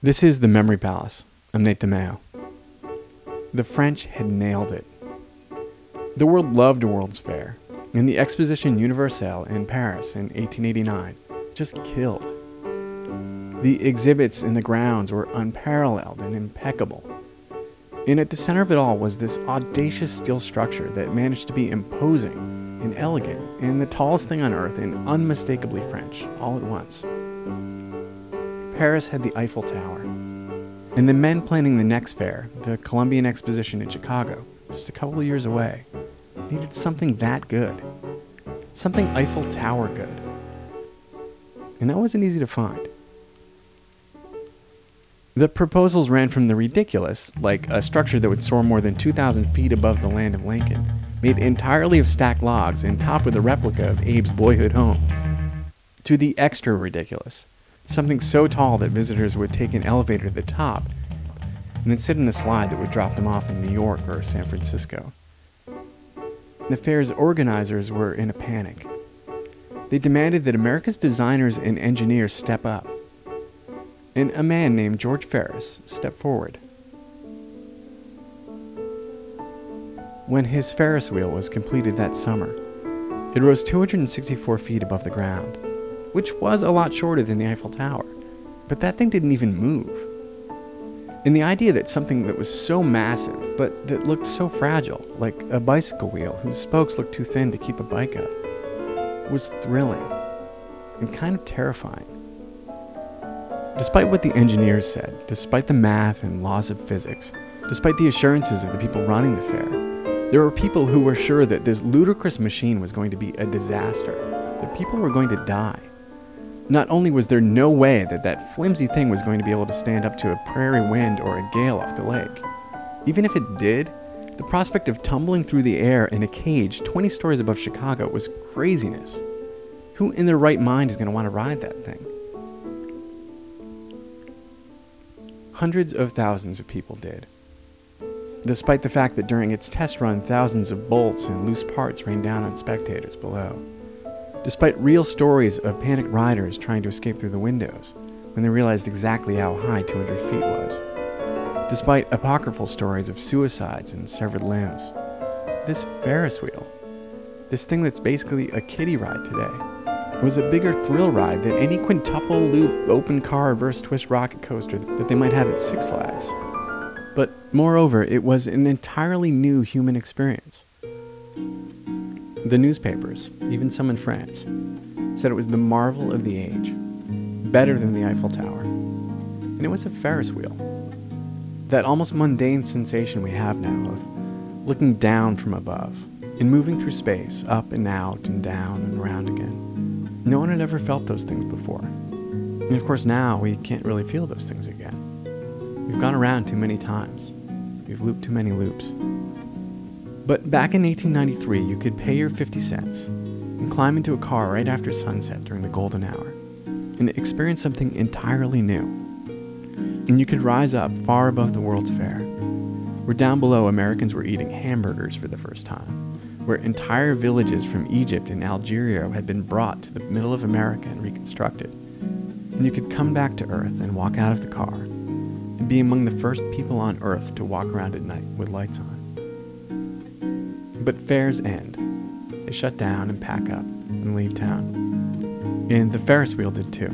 This is the Memory Palace. I'm Nate DiMeo. The French had nailed it. The world loved a World's Fair, and the Exposition Universelle in Paris in 1889 just killed. The exhibits in the grounds were unparalleled and impeccable. And at the center of it all was this audacious steel structure that managed to be imposing and elegant and the tallest thing on earth and unmistakably French all at once. Paris had the Eiffel Tower. And the men planning the next fair, the Columbian Exposition in Chicago, just a couple years away, needed something that good. Something Eiffel Tower good. And that wasn't easy to find. The proposals ran from the ridiculous, like a structure that would soar more than 2,000 feet above the land of Lincoln, made entirely of stacked logs and topped with a replica of Abe's boyhood home, to the extra ridiculous, something so tall that visitors would take an elevator to the top and then sit in a slide that would drop them off in New York or San Francisco. The fair's organizers were in a panic. They demanded that America's designers and engineers step up and a man named George Ferris stepped forward. When his Ferris wheel was completed that summer, it rose 264 feet above the ground, which was a lot shorter than the Eiffel Tower, but that thing didn't even move. And the idea that something that was so massive, but that looked so fragile, like a bicycle wheel whose spokes looked too thin to keep a bike up, was thrilling and kind of terrifying. Despite what the engineers said, despite the math and laws of physics, despite the assurances of the people running the fair, there were people who were sure that this ludicrous machine was going to be a disaster, that people were going to die. Not only was there no way that that flimsy thing was going to be able to stand up to a prairie wind or a gale off the lake, even if it did, the prospect of tumbling through the air in a cage 20 stories above Chicago was craziness. Who in their right mind is going to want to ride that thing? Hundreds of thousands of people did. Despite the fact that during its test run, thousands of bolts and loose parts rained down on spectators below. Despite real stories of panicked riders trying to escape through the windows when they realized exactly how high 200 feet was. Despite apocryphal stories of suicides and severed limbs. This Ferris wheel, this thing that's basically a kiddie ride today, was a bigger thrill ride than any quintuple loop open car reverse twist rocket coaster that they might have at Six Flags. But moreover, it was an entirely new human experience. The newspapers, even some in France, said it was the marvel of the age, better than the Eiffel Tower. And it was a Ferris wheel. That almost mundane sensation we have now of looking down from above and moving through space, up and out and down and around again. No one had ever felt those things before. And of course, now we can't really feel those things again. We've gone around too many times, we've looped too many loops. But back in 1893, you could pay your 50 cents and climb into a car right after sunset during the golden hour and experience something entirely new. And you could rise up far above the World's Fair, where down below Americans were eating hamburgers for the first time where entire villages from Egypt and Algeria had been brought to the middle of America and reconstructed. And you could come back to Earth and walk out of the car and be among the first people on Earth to walk around at night with lights on. But fairs end. They shut down and pack up and leave town. And the Ferris wheel did too.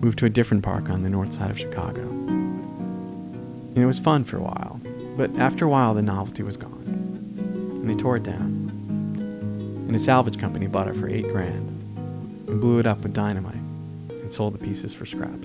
Moved to a different park on the north side of Chicago. And it was fun for a while, but after a while the novelty was gone and they tore it down. And a salvage company bought it for eight grand and blew it up with dynamite and sold the pieces for scrap.